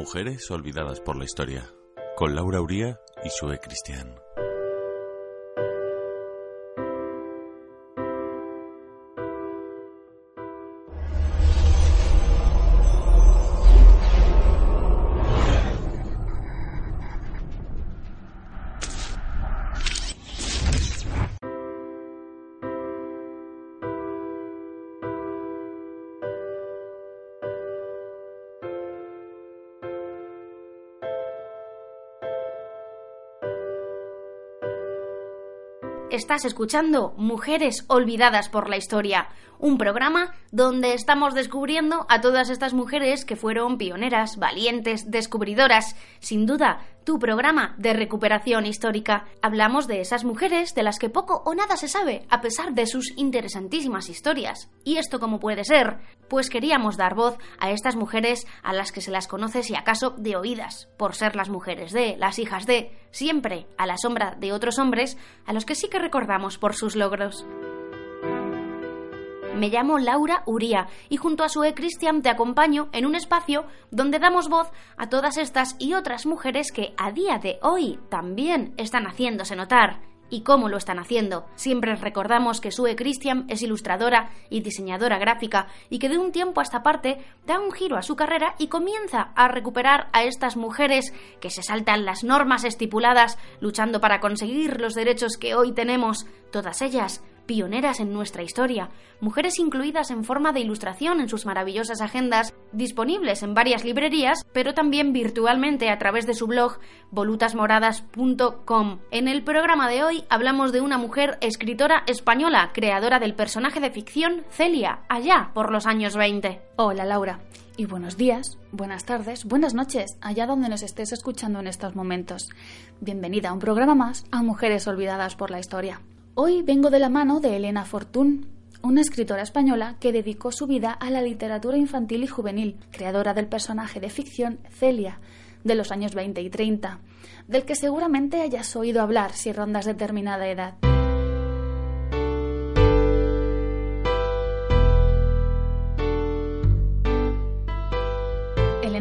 Mujeres olvidadas por la historia, con Laura Uría y Sue Cristian. Estás escuchando Mujeres Olvidadas por la Historia, un programa donde estamos descubriendo a todas estas mujeres que fueron pioneras, valientes, descubridoras, sin duda tu programa de recuperación histórica. Hablamos de esas mujeres de las que poco o nada se sabe, a pesar de sus interesantísimas historias. ¿Y esto cómo puede ser? Pues queríamos dar voz a estas mujeres a las que se las conoce si acaso de oídas, por ser las mujeres de, las hijas de, siempre a la sombra de otros hombres a los que sí que recordamos por sus logros. Me llamo Laura Uría y junto a Sue Cristian te acompaño en un espacio donde damos voz a todas estas y otras mujeres que a día de hoy también están haciéndose notar. ¿Y cómo lo están haciendo? Siempre recordamos que Sue Christian es ilustradora y diseñadora gráfica y que de un tiempo a esta parte da un giro a su carrera y comienza a recuperar a estas mujeres que se saltan las normas estipuladas luchando para conseguir los derechos que hoy tenemos, todas ellas pioneras en nuestra historia, mujeres incluidas en forma de ilustración en sus maravillosas agendas, disponibles en varias librerías, pero también virtualmente a través de su blog volutasmoradas.com. En el programa de hoy hablamos de una mujer escritora española, creadora del personaje de ficción Celia, allá por los años 20. Hola Laura. Y buenos días, buenas tardes, buenas noches, allá donde nos estés escuchando en estos momentos. Bienvenida a un programa más a Mujeres Olvidadas por la Historia. Hoy vengo de la mano de Elena Fortún, una escritora española que dedicó su vida a la literatura infantil y juvenil, creadora del personaje de ficción Celia, de los años 20 y 30, del que seguramente hayas oído hablar si rondas determinada edad.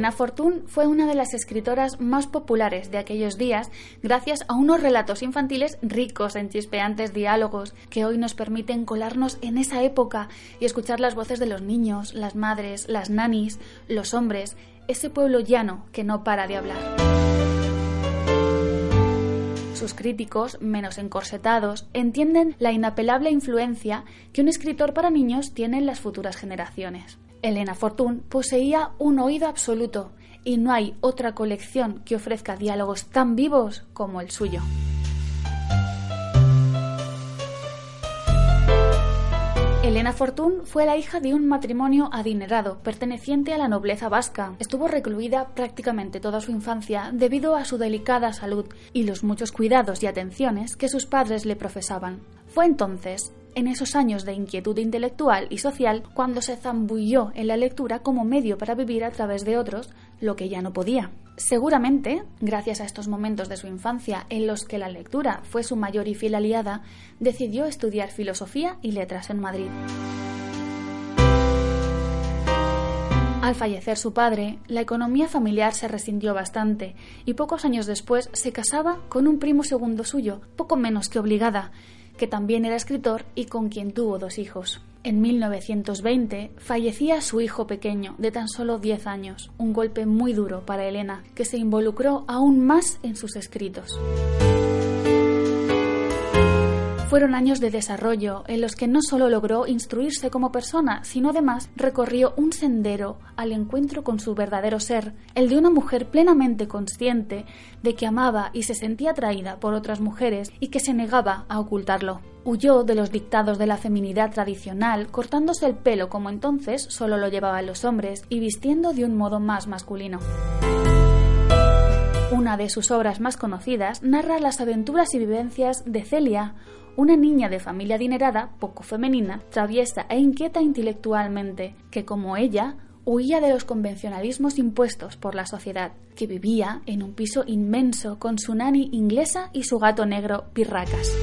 Elena Fortún fue una de las escritoras más populares de aquellos días gracias a unos relatos infantiles ricos en chispeantes diálogos que hoy nos permiten colarnos en esa época y escuchar las voces de los niños, las madres, las nanis, los hombres, ese pueblo llano que no para de hablar. Sus críticos, menos encorsetados, entienden la inapelable influencia que un escritor para niños tiene en las futuras generaciones. Elena Fortún poseía un oído absoluto y no hay otra colección que ofrezca diálogos tan vivos como el suyo. Elena Fortún fue la hija de un matrimonio adinerado perteneciente a la nobleza vasca. Estuvo recluida prácticamente toda su infancia debido a su delicada salud y los muchos cuidados y atenciones que sus padres le profesaban. Fue entonces, en esos años de inquietud intelectual y social, cuando se zambulló en la lectura como medio para vivir a través de otros lo que ya no podía. Seguramente, gracias a estos momentos de su infancia en los que la lectura fue su mayor y fiel aliada, decidió estudiar filosofía y letras en Madrid. Al fallecer su padre, la economía familiar se resintió bastante y pocos años después se casaba con un primo segundo suyo, poco menos que obligada, que también era escritor y con quien tuvo dos hijos. En 1920 fallecía su hijo pequeño, de tan solo 10 años, un golpe muy duro para Elena, que se involucró aún más en sus escritos. Fueron años de desarrollo en los que no solo logró instruirse como persona, sino además recorrió un sendero al encuentro con su verdadero ser, el de una mujer plenamente consciente de que amaba y se sentía atraída por otras mujeres y que se negaba a ocultarlo. Huyó de los dictados de la feminidad tradicional, cortándose el pelo como entonces solo lo llevaban los hombres y vistiendo de un modo más masculino. Una de sus obras más conocidas narra las aventuras y vivencias de Celia, una niña de familia adinerada, poco femenina, traviesa e inquieta intelectualmente, que como ella huía de los convencionalismos impuestos por la sociedad, que vivía en un piso inmenso con su nani inglesa y su gato negro Pirracas.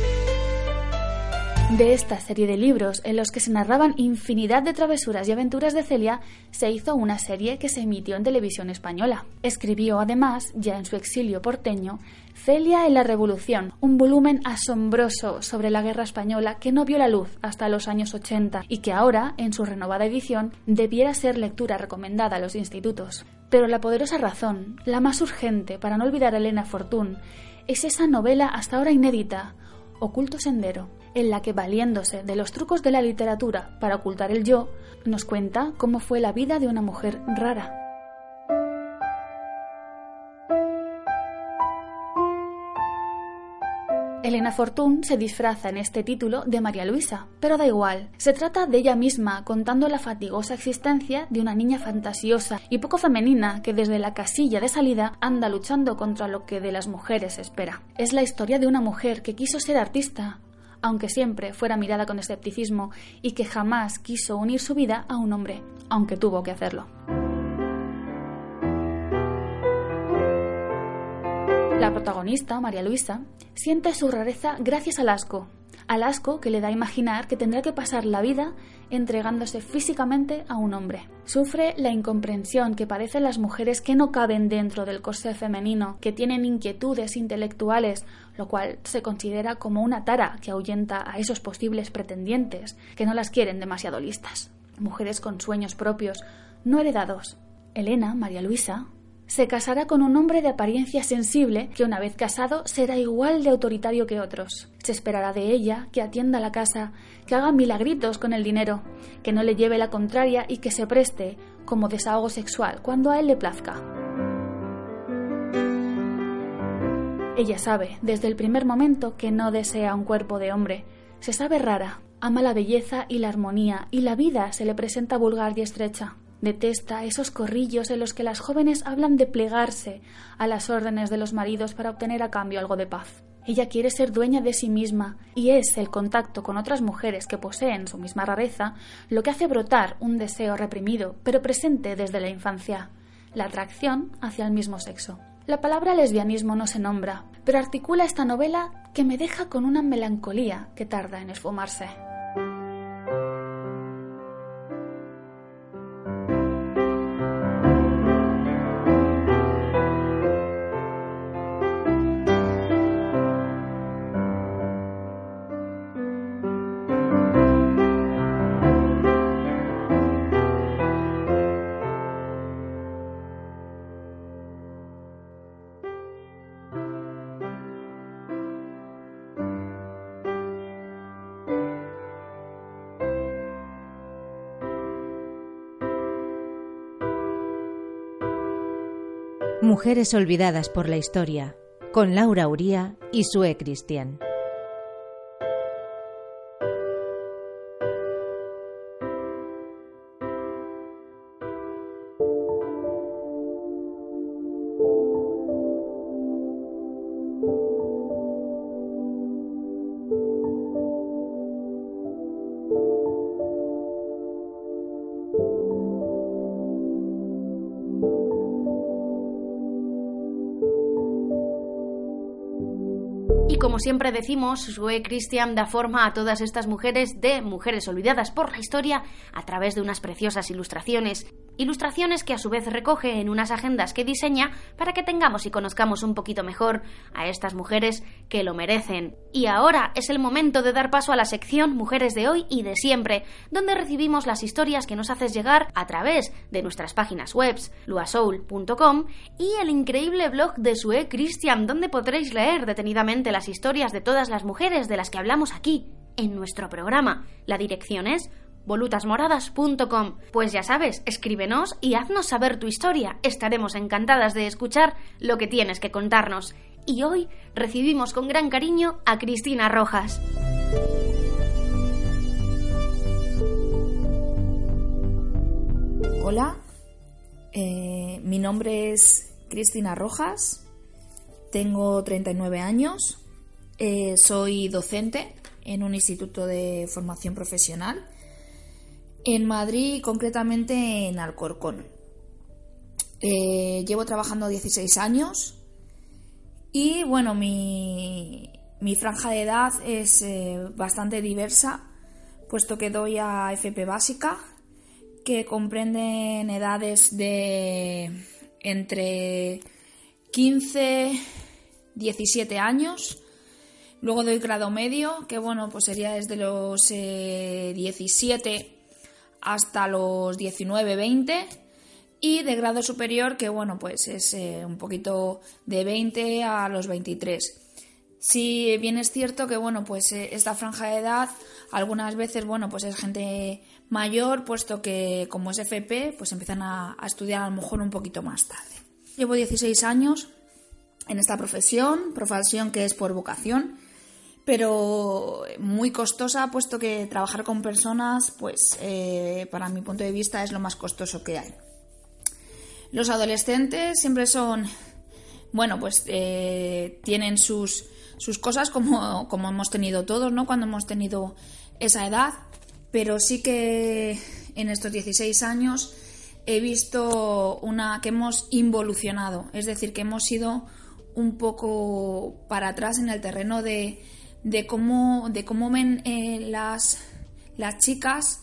De esta serie de libros, en los que se narraban infinidad de travesuras y aventuras de Celia, se hizo una serie que se emitió en televisión española. Escribió además, ya en su exilio porteño, Celia en la Revolución, un volumen asombroso sobre la guerra española que no vio la luz hasta los años 80 y que ahora, en su renovada edición, debiera ser lectura recomendada a los institutos. Pero la poderosa razón, la más urgente para no olvidar a Elena Fortún, es esa novela hasta ahora inédita, Oculto Sendero, en la que, valiéndose de los trucos de la literatura para ocultar el yo, nos cuenta cómo fue la vida de una mujer rara. Elena Fortún se disfraza en este título de María Luisa, pero da igual. Se trata de ella misma contando la fatigosa existencia de una niña fantasiosa y poco femenina que desde la casilla de salida anda luchando contra lo que de las mujeres espera. Es la historia de una mujer que quiso ser artista, aunque siempre fuera mirada con escepticismo y que jamás quiso unir su vida a un hombre, aunque tuvo que hacerlo. La protagonista, María Luisa, siente su rareza gracias al asco, al asco que le da a imaginar que tendrá que pasar la vida entregándose físicamente a un hombre. Sufre la incomprensión que padecen las mujeres que no caben dentro del corsé femenino, que tienen inquietudes intelectuales, lo cual se considera como una tara que ahuyenta a esos posibles pretendientes, que no las quieren demasiado listas. Mujeres con sueños propios, no heredados. Elena, María Luisa, se casará con un hombre de apariencia sensible que una vez casado será igual de autoritario que otros. Se esperará de ella que atienda la casa, que haga milagritos con el dinero, que no le lleve la contraria y que se preste como desahogo sexual cuando a él le plazca. Ella sabe desde el primer momento que no desea un cuerpo de hombre. Se sabe rara, ama la belleza y la armonía y la vida se le presenta vulgar y estrecha. Detesta esos corrillos en los que las jóvenes hablan de plegarse a las órdenes de los maridos para obtener a cambio algo de paz. Ella quiere ser dueña de sí misma y es el contacto con otras mujeres que poseen su misma rareza lo que hace brotar un deseo reprimido, pero presente desde la infancia, la atracción hacia el mismo sexo. La palabra lesbianismo no se nombra, pero articula esta novela que me deja con una melancolía que tarda en esfumarse. Mujeres olvidadas por la historia, con Laura Uría y Sue Cristian. Como siempre decimos, Sue Christian da forma a todas estas mujeres de mujeres olvidadas por la historia a través de unas preciosas ilustraciones. Ilustraciones que a su vez recoge en unas agendas que diseña para que tengamos y conozcamos un poquito mejor a estas mujeres que lo merecen. Y ahora es el momento de dar paso a la sección Mujeres de hoy y de siempre, donde recibimos las historias que nos haces llegar a través de nuestras páginas webs, luasoul.com y el increíble blog de Sue Christian, donde podréis leer detenidamente las historias de todas las mujeres de las que hablamos aquí, en nuestro programa. La dirección es volutasmoradas.com. Pues ya sabes, escríbenos y haznos saber tu historia. Estaremos encantadas de escuchar lo que tienes que contarnos. Y hoy recibimos con gran cariño a Cristina Rojas. Hola, eh, mi nombre es Cristina Rojas, tengo 39 años, eh, soy docente en un instituto de formación profesional en Madrid, concretamente en Alcorcón. Eh, llevo trabajando 16 años y bueno, mi, franja de edad es eh, bastante diversa, puesto que doy a FP básica, que comprenden edades de entre 15, 17 años. Luego doy grado medio, que bueno, pues sería desde los 17 eh, hasta los 19, 20. Y de grado superior, que bueno, pues es eh, un poquito de 20 a los 23. Si bien es cierto que, bueno, pues eh, esta franja de edad algunas veces, bueno, pues es gente mayor, puesto que como es FP, pues empiezan a, estudiar a lo mejor un poquito más tarde. Llevo 16 años en esta profesión, profesión que es por vocación, pero muy costosa, puesto que trabajar con personas, pues eh, para mi punto de vista es lo más costoso que hay. Los adolescentes siempre son, bueno, pues eh, tienen sus sus cosas como, como hemos tenido todos, ¿no? Cuando hemos tenido esa edad, pero sí que en estos 16 años he visto una que hemos involucionado, es decir, que hemos ido un poco para atrás en el terreno de, de cómo, de cómo ven eh, las, las chicas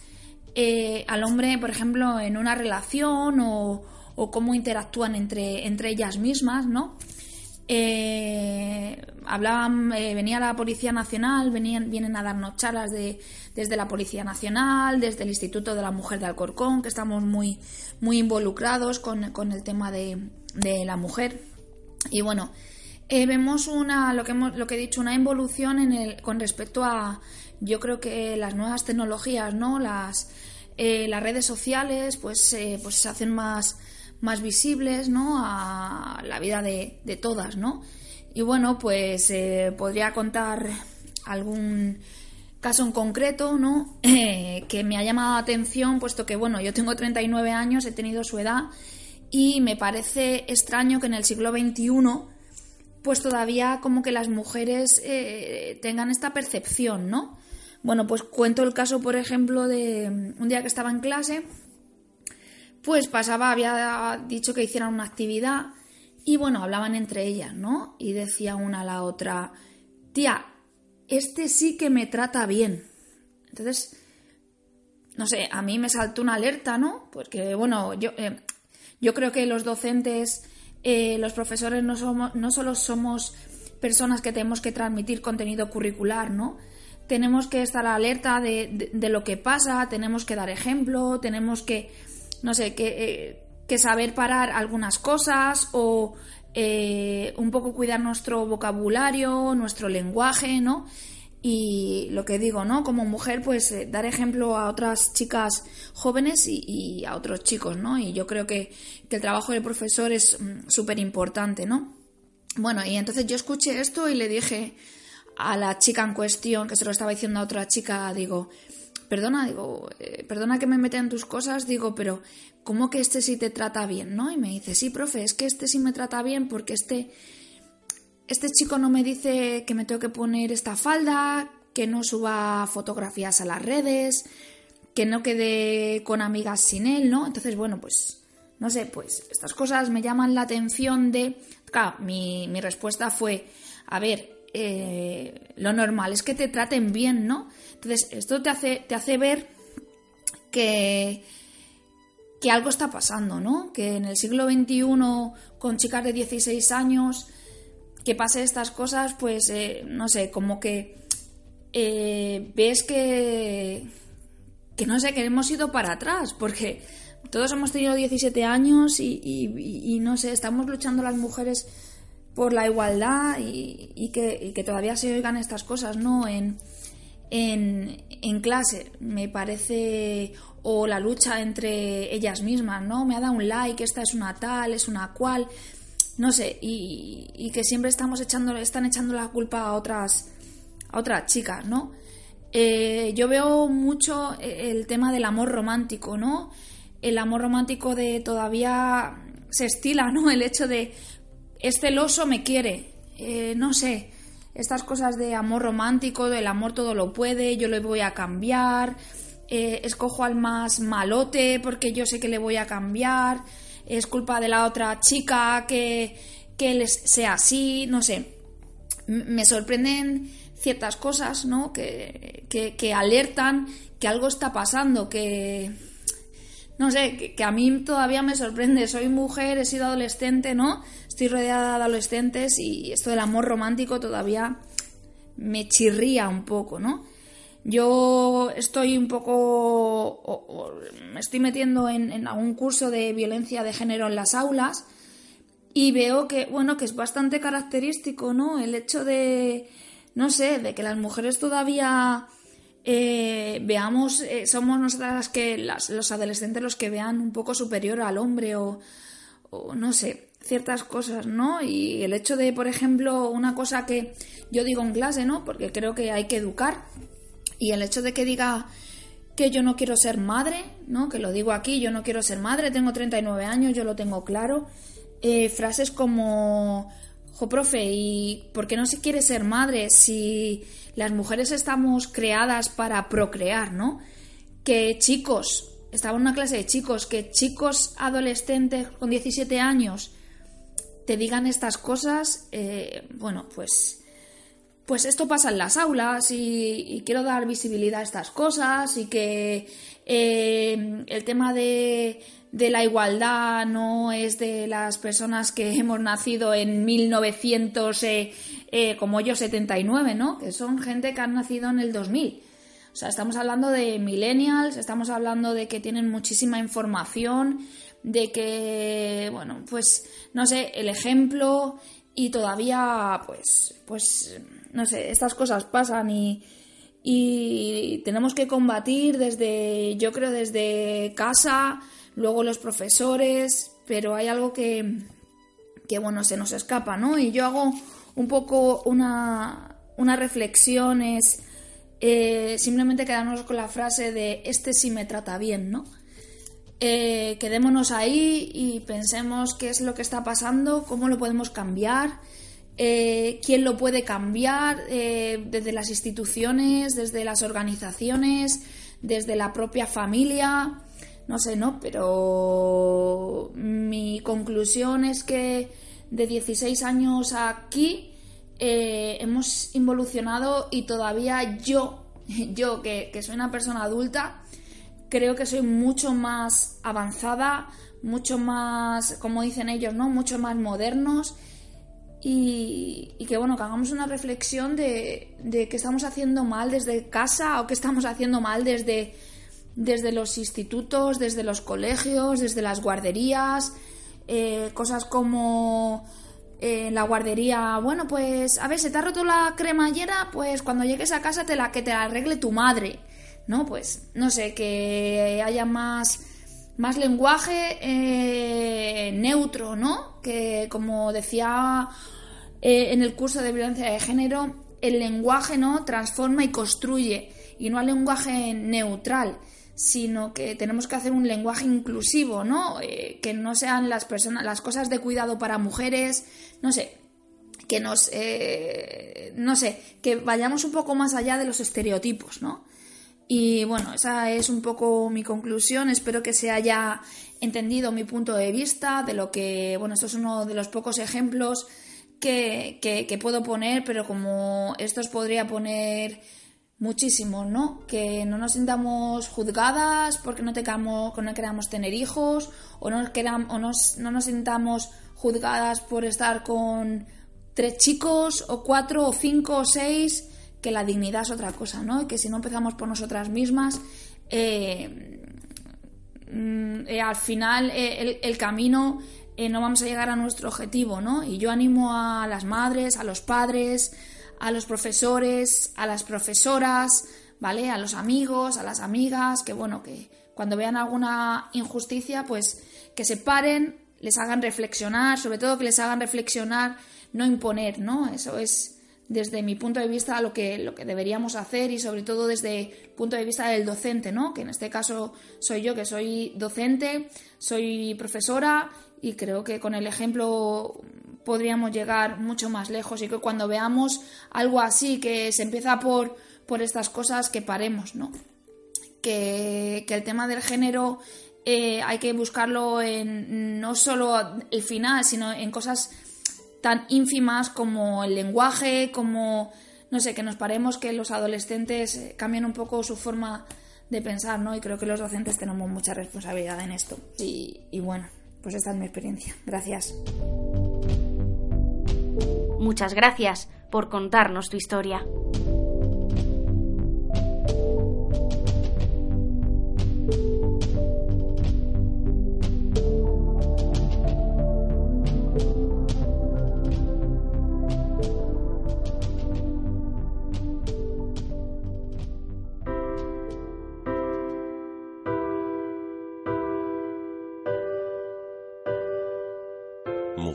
eh, al hombre, por ejemplo, en una relación o, o cómo interactúan entre, entre ellas mismas, ¿no? Eh, hablaban, eh, venía la Policía Nacional, venían, vienen a darnos charlas de, desde la Policía Nacional, desde el Instituto de la Mujer de Alcorcón, que estamos muy, muy involucrados con, el tema de, la mujer. Y bueno, eh, vemos una, lo que, hemos, lo que he dicho, una involución en el, con respecto a, yo creo que las nuevas tecnologías, ¿no? Las, las redes sociales, pues, pues se hacen más más visibles ¿no? a la vida de, todas, ¿no? Y bueno, pues eh, podría contar algún caso en concreto, ¿no? que me ha llamado la atención, puesto que, bueno, yo tengo 39 años, he tenido su edad, y me parece extraño que en el siglo XXI, pues todavía como que las mujeres eh, tengan esta percepción, ¿no? Bueno, pues cuento el caso, por ejemplo, de un día que estaba en clase pues pasaba, había dicho que hicieran una actividad y bueno, hablaban entre ellas, ¿no? Y decía una a la otra, tía, este sí que me trata bien. Entonces, no sé, a mí me saltó una alerta, ¿no? Porque bueno, yo, eh, yo creo que los docentes, eh, los profesores no, somos, no solo somos personas que tenemos que transmitir contenido curricular, ¿no? Tenemos que estar alerta de lo que pasa, tenemos que dar ejemplo, tenemos que no sé, que, eh, saber parar algunas cosas o eh, un poco cuidar nuestro vocabulario, nuestro lenguaje, ¿no? Y lo que digo, ¿no? Como mujer, pues eh, dar ejemplo a otras chicas jóvenes y, a otros chicos, ¿no? Y yo creo que, el trabajo del profesor es mm, súper importante, ¿no? Bueno, y entonces yo escuché esto y le dije a la chica en cuestión, que se lo estaba diciendo a otra chica, digo, perdona, digo, eh, perdona que me meta en tus cosas, digo, pero ¿cómo que este sí te trata bien, no? Y me dice, sí, profe, es que este sí me trata bien porque este, este chico no me dice que me tengo que poner esta falda, que no suba fotografías a las redes, que no quede con amigas sin él, ¿no? Entonces, bueno, pues, no sé, pues estas cosas me llaman la atención de... Claro, mi, mi respuesta fue, a ver, eh, lo normal es que te traten bien, ¿no? Entonces, esto te hace, te hace ver que, que algo está pasando, ¿no? Que en el siglo XXI, con chicas de 16 años, que pase estas cosas, pues, eh, no sé, como que eh, ves que, que, no sé, que hemos ido para atrás, porque todos hemos tenido 17 años y, y no sé, estamos luchando las mujeres por la igualdad y, que, todavía se oigan estas cosas, ¿no? En, en, clase, me parece, o la lucha entre ellas mismas, ¿no? Me ha dado un like, esta es una tal, es una cual, no sé, y, que siempre estamos echando, están echando la culpa a otras, a otras chicas, ¿no? Eh, yo veo mucho el tema del amor romántico, ¿no? El amor romántico de todavía se estila, ¿no? El hecho de es celoso, me quiere. Eh, no sé, estas cosas de amor romántico, del amor todo lo puede, yo le voy a cambiar, eh, escojo al más malote porque yo sé que le voy a cambiar, es culpa de la otra chica que, que él sea así, no sé. me sorprenden ciertas cosas, ¿no? Que, que, alertan que algo está pasando, que... No sé, que, que, a mí todavía me sorprende. Soy mujer, he sido adolescente, ¿no? Estoy rodeada de adolescentes y esto del amor romántico todavía me chirría un poco, ¿no? Yo estoy un poco, me estoy metiendo en, algún curso de violencia de género en las aulas y veo que, bueno, que es bastante característico, ¿no? El hecho de, no sé, de que las mujeres todavía eh, veamos, eh, somos nosotras las que, los adolescentes los que vean un poco superior al hombre o, o no sé, ciertas cosas, ¿no? Y el hecho de, por ejemplo, una cosa que yo digo en clase, ¿no? Porque creo que hay que educar y el hecho de que diga que yo no quiero ser madre, ¿no? Que lo digo aquí, yo no quiero ser madre, tengo 39 años, yo lo tengo claro. Eh, frases como, jo, profe, ¿y por qué no se quiere ser madre si las mujeres estamos creadas para procrear, ¿no? Que chicos, estaba en una clase de chicos, que chicos adolescentes con 17 años te digan estas cosas, eh, bueno, pues pues esto pasa en las aulas y, quiero dar visibilidad a estas cosas y que eh, el tema de, la igualdad no es de las personas que hemos nacido en 1900, eh, eh, como yo, 79, ¿no? Que son gente que han nacido en el 2000. O sea, estamos hablando de millennials, estamos hablando de que tienen muchísima información, de que, bueno, pues, no sé, el ejemplo y todavía, pues, pues no sé, estas cosas pasan y, y tenemos que combatir desde, yo creo, desde casa, luego los profesores, pero hay algo que, que bueno, se nos escapa, ¿no? Y yo hago un poco una, una reflexión, es eh, simplemente quedarnos con la frase de este sí me trata bien, ¿no? Eh, quedémonos ahí y pensemos qué es lo que está pasando, cómo lo podemos cambiar eh, quién lo puede cambiar eh, desde las instituciones, desde las organizaciones, desde la propia familia, no sé, ¿no? Pero mi conclusión es que de 16 años aquí hemos involucionado y todavía yo, yo que, que soy una persona adulta, creo que soy mucho más avanzada, mucho más, como dicen ellos, ¿no? Mucho más modernos y, que bueno, que hagamos una reflexión de, de qué estamos haciendo mal desde casa o qué estamos haciendo mal desde, desde los institutos, desde los colegios, desde las guarderías, eh, cosas como eh, la guardería, bueno, pues a ver, se te ha roto la cremallera, pues cuando llegues a casa te la que te la arregle tu madre, ¿no? Pues no sé, que haya más más lenguaje eh, neutro, ¿no? Que como decía eh, en el curso de violencia de género, el lenguaje no transforma y construye, y no al lenguaje neutral, sino que tenemos que hacer un lenguaje inclusivo, ¿no? Eh, que no sean las personas, las cosas de cuidado para mujeres, no sé, que nos, eh, no sé, que vayamos un poco más allá de los estereotipos, ¿no? Y bueno, esa es un poco mi conclusión. Espero que se haya entendido mi punto de vista de lo que, bueno, esto es uno de los pocos ejemplos que, puedo poner, pero como estos podría poner muchísimos, ¿no? Que no nos sintamos juzgadas porque no, tengamos, no queramos tener hijos o, no, queramos, o no nos sintamos juzgadas por estar con tres chicos o cuatro o cinco o seis, que la dignidad es otra cosa, ¿no? Y que si no empezamos por nosotras mismas, eh, mm, eh, al final eh, el, camino eh, no vamos a llegar a nuestro objetivo, ¿no? Y yo animo a las madres, a los padres, a los profesores, a las profesoras, ¿vale? A los amigos, a las amigas, que bueno, que cuando vean alguna injusticia, pues que se paren, les hagan reflexionar, sobre todo que les hagan reflexionar, no imponer, ¿no? Eso es desde mi punto de vista lo que, lo que deberíamos hacer y sobre todo desde el punto de vista del docente, ¿no? Que en este caso soy yo, que soy docente, soy profesora y creo que con el ejemplo podríamos llegar mucho más lejos y que cuando veamos algo así que se empieza por, por estas cosas que paremos, ¿no? Que, el tema del género eh, hay que buscarlo en no solo el final, sino en cosas tan ínfimas como el lenguaje, como, no sé, que nos paremos que los adolescentes eh, cambian un poco su forma de pensar, ¿no? Y creo que los docentes tenemos mucha responsabilidad en esto. Y, y bueno, pues esta es mi experiencia. Gracias. Muchas gracias por contarnos tu historia.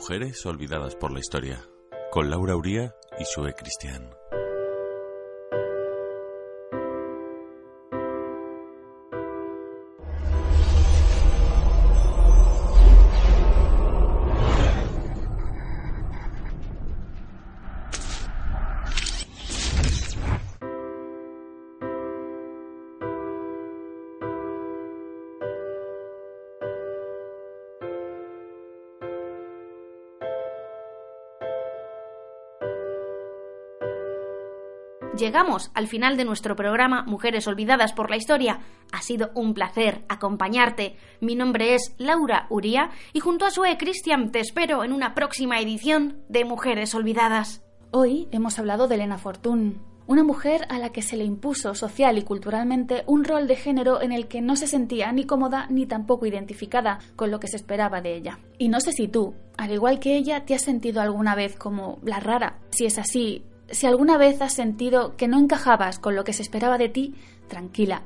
Mujeres olvidadas por la historia, con Laura Uría y Sue Cristian. Llegamos al final de nuestro programa Mujeres Olvidadas por la Historia. Ha sido un placer acompañarte. Mi nombre es Laura Uría y junto a Sue Cristian te espero en una próxima edición de Mujeres Olvidadas. Hoy hemos hablado de Elena Fortún, una mujer a la que se le impuso social y culturalmente un rol de género en el que no se sentía ni cómoda ni tampoco identificada con lo que se esperaba de ella. Y no sé si tú, al igual que ella, te has sentido alguna vez como la rara. Si es así, si alguna vez has sentido que no encajabas con lo que se esperaba de ti, tranquila,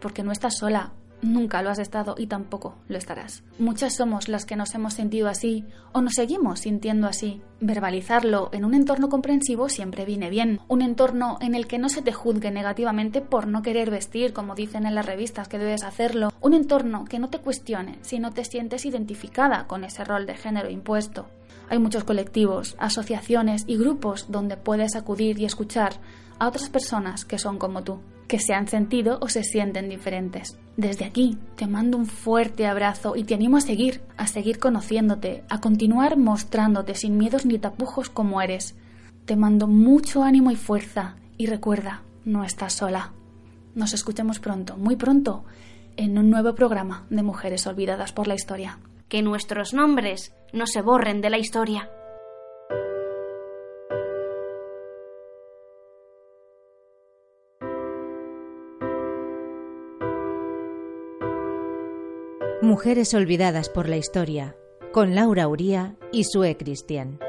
porque no estás sola, nunca lo has estado y tampoco lo estarás. Muchas somos las que nos hemos sentido así o nos seguimos sintiendo así. Verbalizarlo en un entorno comprensivo siempre viene bien, un entorno en el que no se te juzgue negativamente por no querer vestir como dicen en las revistas que debes hacerlo, un entorno que no te cuestione si no te sientes identificada con ese rol de género impuesto. Hay muchos colectivos, asociaciones y grupos donde puedes acudir y escuchar a otras personas que son como tú, que se han sentido o se sienten diferentes. Desde aquí te mando un fuerte abrazo y te animo a seguir, a seguir conociéndote, a continuar mostrándote sin miedos ni tapujos como eres. Te mando mucho ánimo y fuerza y recuerda, no estás sola. Nos escuchamos pronto, muy pronto, en un nuevo programa de Mujeres Olvidadas por la Historia que nuestros nombres no se borren de la historia. Mujeres olvidadas por la historia, con Laura Uría y Sue Cristian.